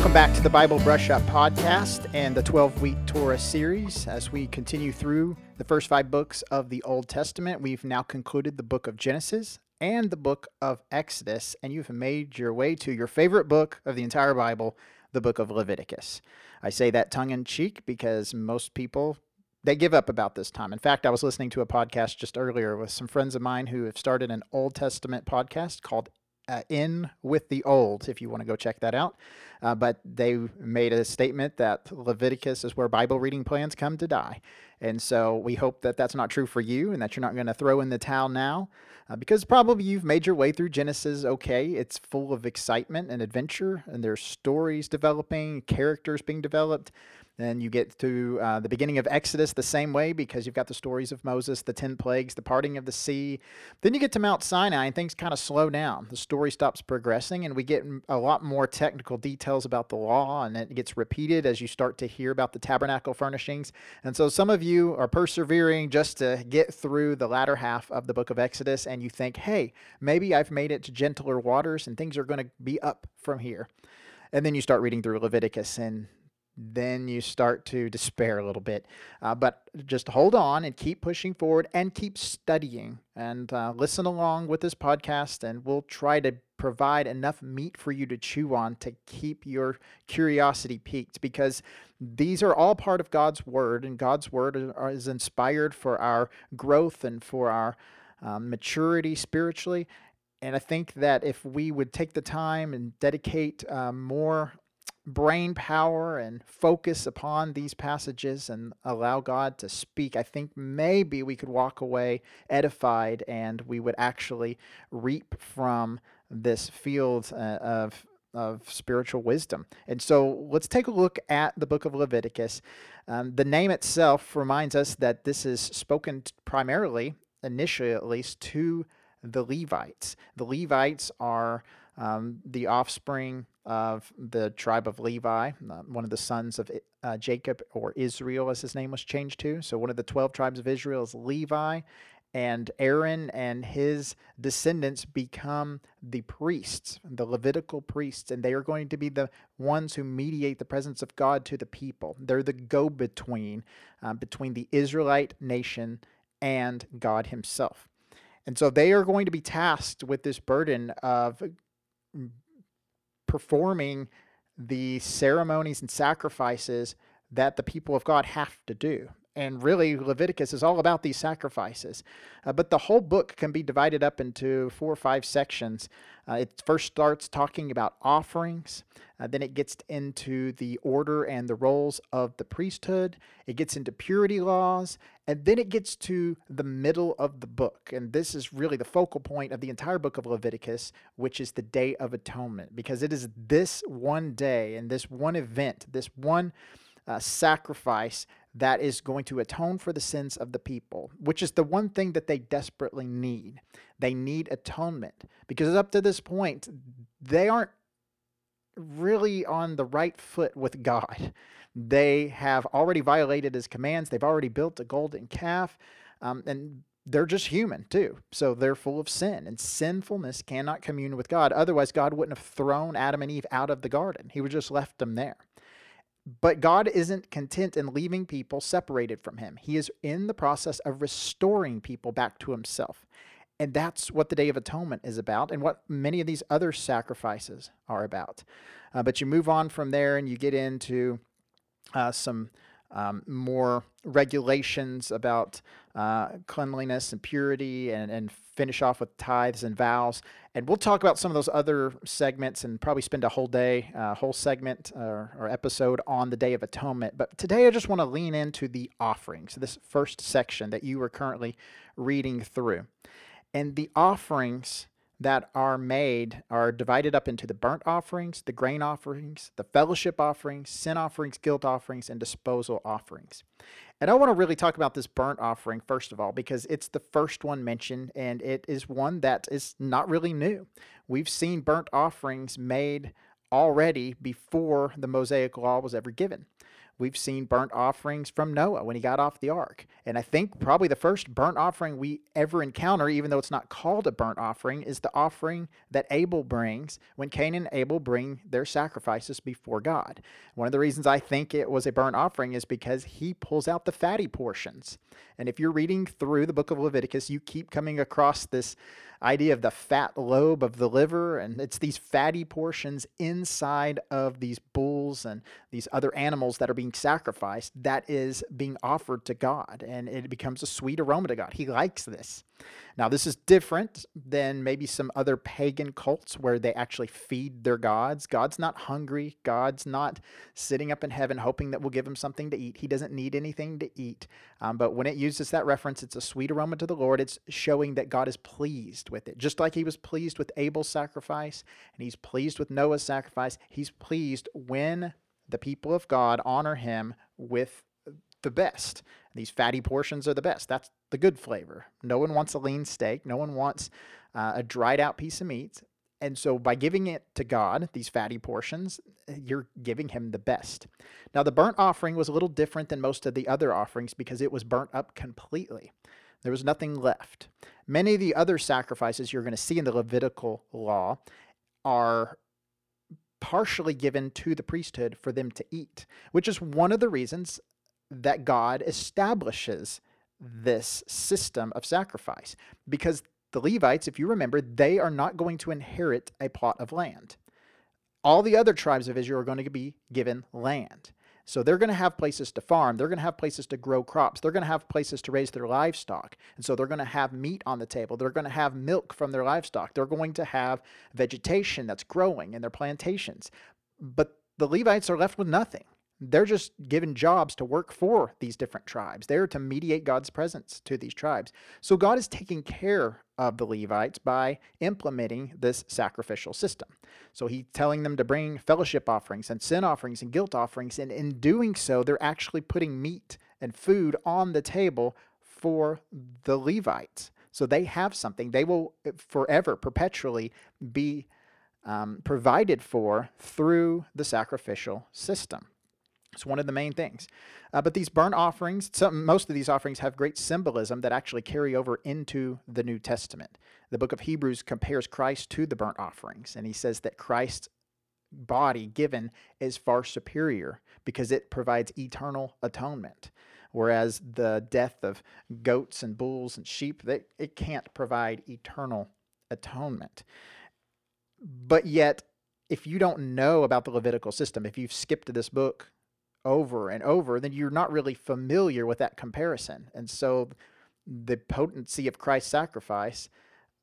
Welcome back to the Bible Brush Up podcast and the 12 week Torah series. As we continue through the first five books of the Old Testament, we've now concluded the book of Genesis and the book of Exodus, and you've made your way to your favorite book of the entire Bible, the book of Leviticus. I say that tongue in cheek because most people they give up about this time. In fact, I was listening to a podcast just earlier with some friends of mine who have started an Old Testament podcast called uh, In with the Old, if you want to go check that out. Uh, but they made a statement that Leviticus is where Bible reading plans come to die. And so we hope that that's not true for you and that you're not going to throw in the towel now uh, because probably you've made your way through Genesis okay. It's full of excitement and adventure, and there's stories developing, characters being developed. Then you get to uh, the beginning of Exodus the same way because you've got the stories of Moses, the 10 plagues, the parting of the sea. Then you get to Mount Sinai and things kind of slow down. The story stops progressing and we get a lot more technical details about the law and it gets repeated as you start to hear about the tabernacle furnishings. And so some of you are persevering just to get through the latter half of the book of Exodus and you think, hey, maybe I've made it to gentler waters and things are going to be up from here. And then you start reading through Leviticus and then you start to despair a little bit. Uh, but just hold on and keep pushing forward and keep studying and uh, listen along with this podcast, and we'll try to provide enough meat for you to chew on to keep your curiosity piqued because these are all part of God's Word, and God's Word is inspired for our growth and for our um, maturity spiritually. And I think that if we would take the time and dedicate um, more brain power and focus upon these passages and allow God to speak, I think maybe we could walk away edified and we would actually reap from this field uh, of of spiritual wisdom. And so let's take a look at the book of Leviticus. Um, the name itself reminds us that this is spoken primarily, initially at least, to the Levites. The Levites are um, the offspring of the tribe of Levi, uh, one of the sons of uh, Jacob or Israel, as his name was changed to. So, one of the 12 tribes of Israel is Levi, and Aaron and his descendants become the priests, the Levitical priests, and they are going to be the ones who mediate the presence of God to the people. They're the go between uh, between the Israelite nation and God Himself. And so they are going to be tasked with this burden of performing the ceremonies and sacrifices that the people of God have to do. And really, Leviticus is all about these sacrifices. Uh, but the whole book can be divided up into four or five sections. Uh, it first starts talking about offerings, uh, then it gets into the order and the roles of the priesthood, it gets into purity laws, and then it gets to the middle of the book. And this is really the focal point of the entire book of Leviticus, which is the Day of Atonement, because it is this one day and this one event, this one uh, sacrifice that is going to atone for the sins of the people, which is the one thing that they desperately need. They need atonement because up to this point, they aren't really on the right foot with God. They have already violated his commands, they've already built a golden calf, um, and they're just human too. So they're full of sin, and sinfulness cannot commune with God. Otherwise, God wouldn't have thrown Adam and Eve out of the garden, He would just left them there. But God isn't content in leaving people separated from Him. He is in the process of restoring people back to Himself. And that's what the Day of Atonement is about, and what many of these other sacrifices are about. Uh, but you move on from there and you get into uh, some um, more regulations about uh, cleanliness and purity and, and finish off with tithes and vows. And we'll talk about some of those other segments and probably spend a whole day, uh, whole segment or, or, episode on the Day of Atonement. But today I just want to lean into the offerings, this first section that you are currently reading through. And the offerings that are made are divided up into the burnt offerings, the grain offerings, the fellowship offerings, sin offerings, guilt offerings, and disposal offerings. And I want to really talk about this burnt offering first of all because it's the first one mentioned and it is one that is not really new. We've seen burnt offerings made already before the Mosaic law was ever given. We've seen burnt offerings from Noah when he got off the ark. And I think probably the first burnt offering we ever encounter, even though it's not called a burnt offering, is the offering that Abel brings when Cain and Abel bring their sacrifices before God. One of the reasons I think it was a burnt offering is because he pulls out the fatty portions. And if you're reading through the book of Leviticus, you keep coming across this idea of the fat lobe of the liver, and it's these fatty portions inside of these bulls and these other animals that are being sacrificed that is being offered to God, and it becomes a sweet aroma to God. He likes this. Now, this is different than maybe some other pagan cults where they actually feed their gods. God's not hungry. God's not sitting up in heaven hoping that we'll give him something to eat. He doesn't need anything to eat. Um, but when it uses that reference, it's a sweet aroma to the Lord. It's showing that God is pleased with it. Just like he was pleased with Abel's sacrifice and he's pleased with Noah's sacrifice, he's pleased when the people of God honor him with the best. These fatty portions are the best. That's the good flavor. No one wants a lean steak. No one wants uh, a dried out piece of meat. And so by giving it to God, these fatty portions, you're giving him the best. Now, the burnt offering was a little different than most of the other offerings because it was burnt up completely. There was nothing left. Many of the other sacrifices you're going to see in the Levitical law are partially given to the priesthood for them to eat, which is one of the reasons that God establishes this system of sacrifice. Because the Levites, if you remember, they are not going to inherit a plot of land. All the other tribes of Israel are going to be given land. So they're going to have places to farm. They're going to have places to grow crops. They're going to have places to raise their livestock. And so they're going to have meat on the table. They're going to have milk from their livestock. They're going to have vegetation that's growing in their plantations. But the Levites are left with nothing. They're just given jobs to work for these different tribes. They're to mediate God's presence to these tribes. So God is taking care of the Levites by implementing this sacrificial system. So he's telling them to bring fellowship offerings and sin offerings and guilt offerings. And in doing so, they're actually putting meat and food on the table for the Levites. So they have something. They will forever, perpetually be um, provided for through the sacrificial system. It's one of the main things. Uh, but these burnt offerings, some, most of these offerings have great symbolism that actually carry over into the New Testament. The book of Hebrews compares Christ to the burnt offerings, and he says that Christ's body given is far superior because it provides eternal atonement. Whereas the death of goats and bulls and sheep, they, it can't provide eternal atonement. But yet, if you don't know about the Levitical system, if you've skipped this book over and over, then you're not really familiar with that comparison. And so the potency of Christ's sacrifice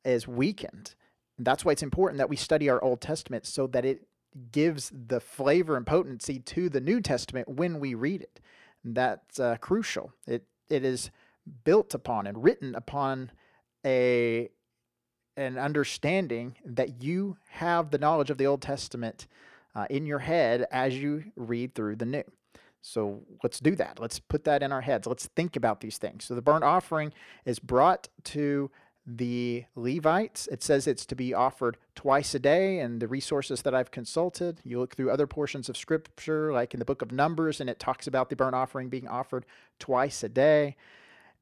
is weakened. That's why it's important that we study our Old Testament so that it gives the flavor and potency to the New Testament when we read it. That's uh, crucial. It it is built upon and written upon a an understanding that you have the knowledge of the Old Testament uh, in your head as you read through the New. So let's do that. Let's put that in our heads. Let's think about these things. So the burnt offering is brought to the Levites. It says it's to be offered twice a day, and the resources that I've consulted, you look through other portions of Scripture, like in the book of Numbers, and it talks about the burnt offering being offered twice a day.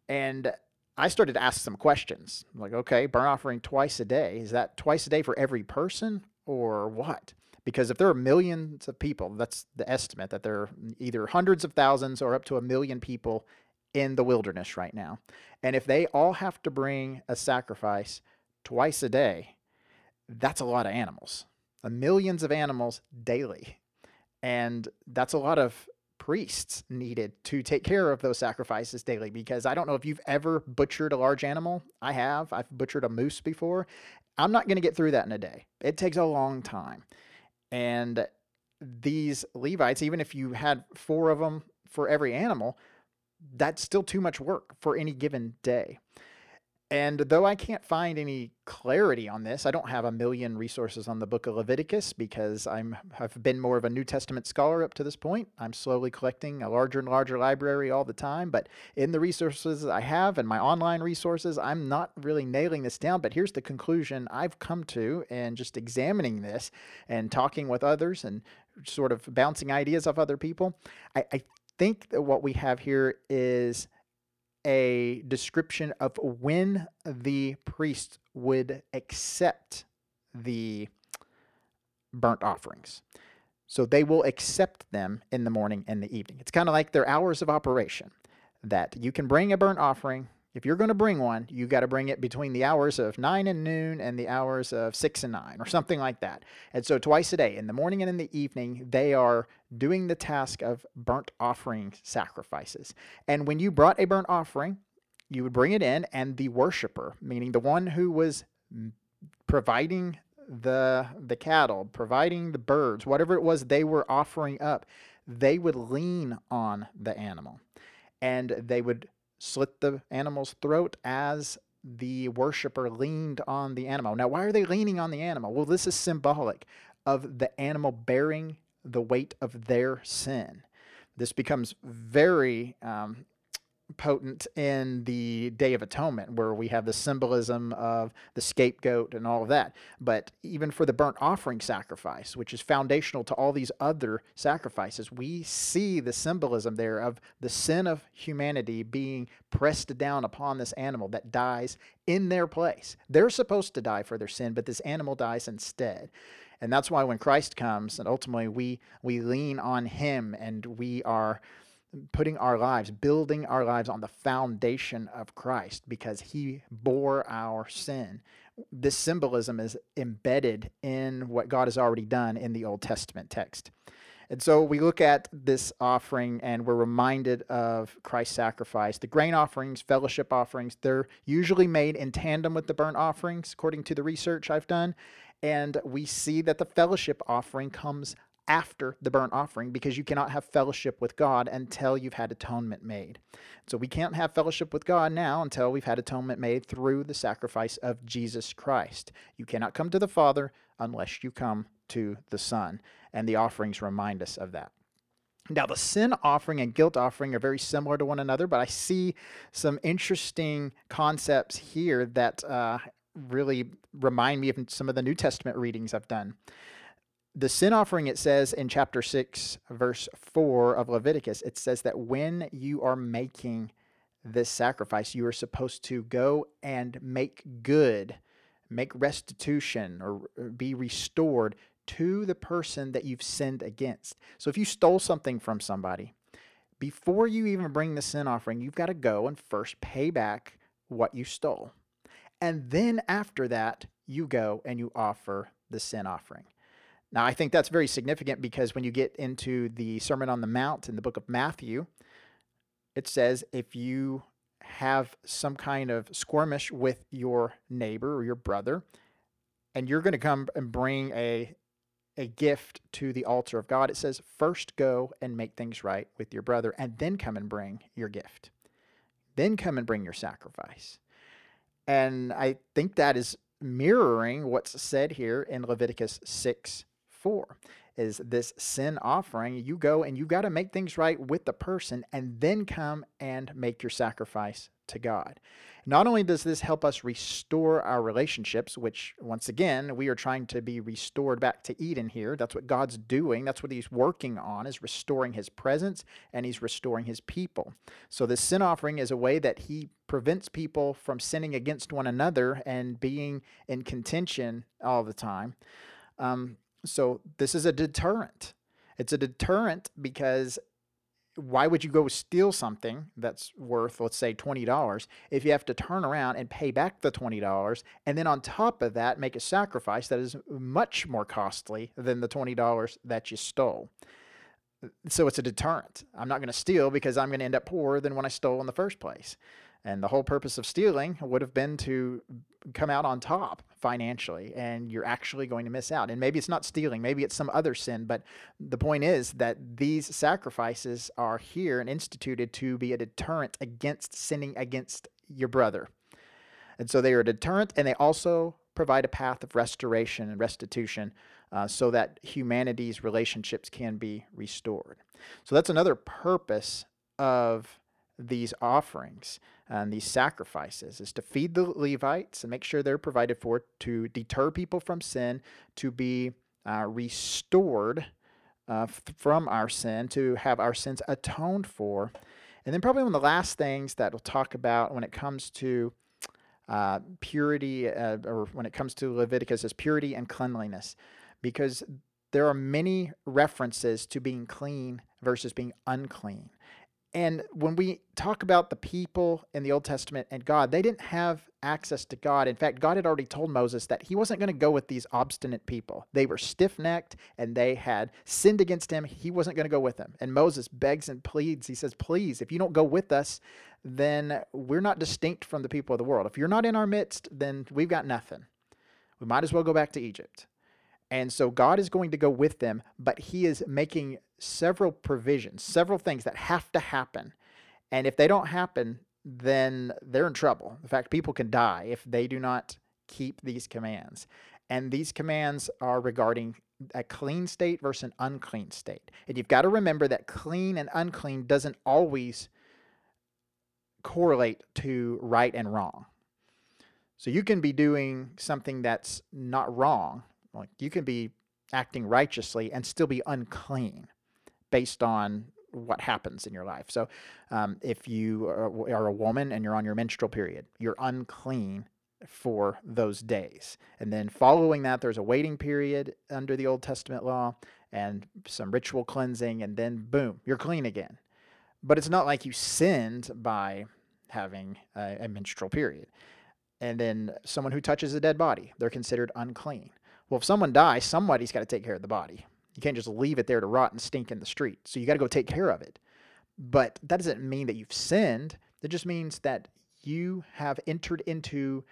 And I started to ask some questions like, okay, burnt offering twice a day. Is that twice a day for every person or what? Because if there are millions of people, that's the estimate that there are either hundreds of thousands or up to a million people in the wilderness right now. And if they all have to bring a sacrifice twice a day, that's a lot of animals. Millions of animals daily. And that's a lot of priests needed to take care of those sacrifices daily because I don't know if you've ever butchered a large animal. I have. I've butchered a moose before. I'm not going to get through that in a day. It takes a long time. And these Levites, even if you had four of them for every animal, that's still too much work for any given day. And though I can't find any clarity on this, I don't have a million resources on the book of Leviticus because I'm have been more of a New Testament scholar up to this point. I'm slowly collecting a larger and larger library all the time, but in the resources I have and my online resources, I'm not really nailing this down, but here's the conclusion I've come to and just examining this and talking with others and sort of bouncing ideas off other people. I, I think that what we have here is a description of when the priest would accept the burnt offerings. So they will accept them in the morning and the evening. It's kind of like their hours of operation that you can bring a burnt offering. If you're going to bring one, you got to bring it between the hours of 9 and noon and the hours of 6 and 9 or something like that. And so twice a day, in the morning and in the evening, they are doing the task of burnt offering sacrifices. And when you brought a burnt offering, you would bring it in and the worshiper, meaning the one who was providing the the cattle, providing the birds, whatever it was they were offering up, they would lean on the animal. And they would slit the animal's throat as the worshiper leaned on the animal. Now, why are they leaning on the animal? Well, this is symbolic of the animal bearing the weight of their sin. This becomes very um, potent in the Day of Atonement, where we have the symbolism of the scapegoat and all of that. But even for the burnt offering sacrifice, which is foundational to all these other sacrifices, we see the symbolism there of the sin of humanity being pressed down upon this animal that dies in their place. They're supposed to die for their sin, but this animal dies instead. And that's why when Christ comes, and ultimately we we lean on him and we are putting our lives, building our lives on the foundation of Christ because he bore our sin. This symbolism is embedded in what God has already done in the Old Testament text. And so we look at this offering and we're reminded of Christ's sacrifice. The grain offerings, fellowship offerings, they're usually made in tandem with the burnt offerings, according to the research I've done. And we see that the fellowship offering comes after the burnt offering because you cannot have fellowship with God until you've had atonement made. So we can't have fellowship with God now until we've had atonement made through the sacrifice of Jesus Christ. You cannot come to the Father unless you come to the Son, and the offerings remind us of that. Now, the sin offering and guilt offering are very similar to one another, but I see some interesting concepts here that uh, really remind me of some of the New Testament readings I've done the sin offering, it says in chapter 6, verse 4 of Leviticus, it says that when you are making this sacrifice, you are supposed to go and make good, make restitution, or be restored to the person that you've sinned against. So if you stole something from somebody, before you even bring the sin offering, you've got to go and first pay back what you stole. And then after that, you go and you offer the sin offering. Now, I think that's very significant because when you get into the Sermon on the Mount in the book of Matthew, it says if you have some kind of skirmish with your neighbor or your brother, and you're going to come and bring a a gift to the altar of God, it says first go and make things right with your brother, and then come and bring your gift. Then come and bring your sacrifice. And I think that is mirroring what's said here in Leviticus 6 is this sin offering. You go and you got to make things right with the person and then come and make your sacrifice to God. Not only does this help us restore our relationships, which once again, we are trying to be restored back to Eden here. That's what God's doing. That's what he's working on is restoring his presence and he's restoring his people. So this sin offering is a way that he prevents people from sinning against one another and being in contention all the time. Um, so this is a deterrent. It's a deterrent because why would you go steal something that's worth, let's say, $20 if you have to turn around and pay back the $20 and then on top of that make a sacrifice that is much more costly than the $20 that you stole? So it's a deterrent. I'm not going to steal because I'm going to end up poorer than when I stole in the first place. And the whole purpose of stealing would have been to come out on top financially, and you're actually going to miss out. And maybe it's not stealing, maybe it's some other sin, but the point is that these sacrifices are here and instituted to be a deterrent against sinning against your brother. And so they are a deterrent, and they also provide a path of restoration and restitution uh, so that humanity's relationships can be restored. So that's another purpose of these offerings and these sacrifices is to feed the Levites and make sure they're provided for, to deter people from sin, to be uh, restored uh, from our sin to have our sins atoned for. And then, probably one of the last things that we'll talk about when it comes to uh, purity, uh, or when it comes to Leviticus, is purity and cleanliness, because there are many references to being clean versus being unclean. And when we talk about the people in the Old Testament and God, they didn't have access to God. In fact, God had already told Moses that he wasn't going to go with these obstinate people. They were stiff necked and they had sinned against him. He wasn't going to go with them. And Moses begs and pleads. He says, Please, if you don't go with us, then we're not distinct from the people of the world. If you're not in our midst, then we've got nothing. We might as well go back to Egypt. And so God is going to go with them, but He is making several provisions, several things that have to happen. And if they don't happen, then they're in trouble. In fact, people can die if they do not keep these commands. And these commands are regarding a clean state versus an unclean state. And you've got to remember that clean and unclean doesn't always correlate to right and wrong. So you can be doing something that's not wrong like you can be acting righteously and still be unclean based on what happens in your life. So, um, if you are a woman and you're on your menstrual period, you're unclean for those days. And then following that, there's a waiting period under the Old Testament law and some ritual cleansing, and then boom, you're clean again. But it's not like you sinned by having a, a menstrual period. And then someone who touches a dead body, they're considered unclean. Well, if someone dies, somebody's got to take care of the body. You can't just leave it there to rot and stink in the street. So you got to go take care of it. But that doesn't mean that you've sinned. It just means that you have entered into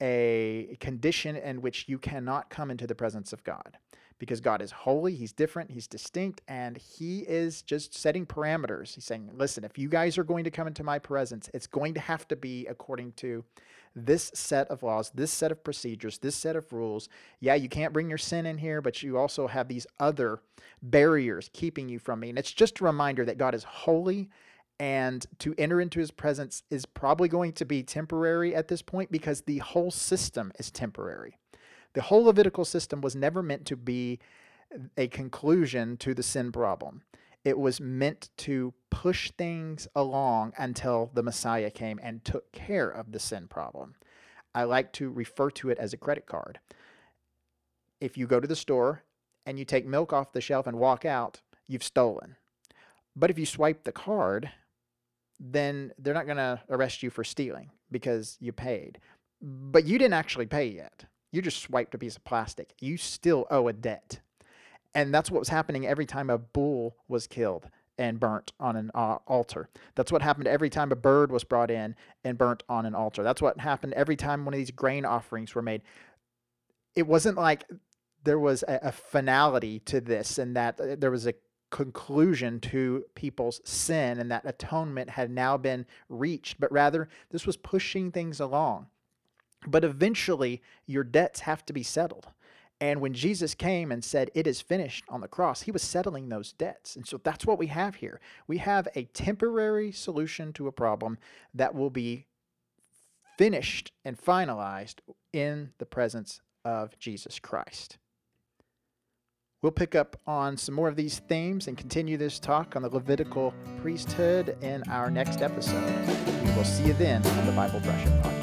a condition in which you cannot come into the presence of God because God is holy, He's different, He's distinct, and He is just setting parameters. He's saying, listen, if you guys are going to come into my presence, it's going to have to be according to this set of laws, this set of procedures, this set of rules. Yeah, you can't bring your sin in here, but you also have these other barriers keeping you from me. And it's just a reminder that God is holy and to enter into his presence is probably going to be temporary at this point because the whole system is temporary. The whole Levitical system was never meant to be a conclusion to the sin problem. It was meant to push things along until the Messiah came and took care of the sin problem. I like to refer to it as a credit card. If you go to the store and you take milk off the shelf and walk out, you've stolen. But if you swipe the card, then they're not going to arrest you for stealing because you paid. But you didn't actually pay yet. You just swiped a piece of plastic. You still owe a debt. And that's what was happening every time a bull was killed and burnt on an uh, altar. That's what happened every time a bird was brought in and burnt on an altar. That's what happened every time one of these grain offerings were made. It wasn't like there was a, a finality to this and that uh, there was a conclusion to people's sin and that atonement had now been reached, but rather this was pushing things along. But eventually, your debts have to be settled. And when Jesus came and said, It is finished on the cross, he was settling those debts. And so that's what we have here. We have a temporary solution to a problem that will be finished and finalized in the presence of Jesus Christ. We'll pick up on some more of these themes and continue this talk on the Levitical priesthood in our next episode. We will see you then on the Bible Brush Podcast.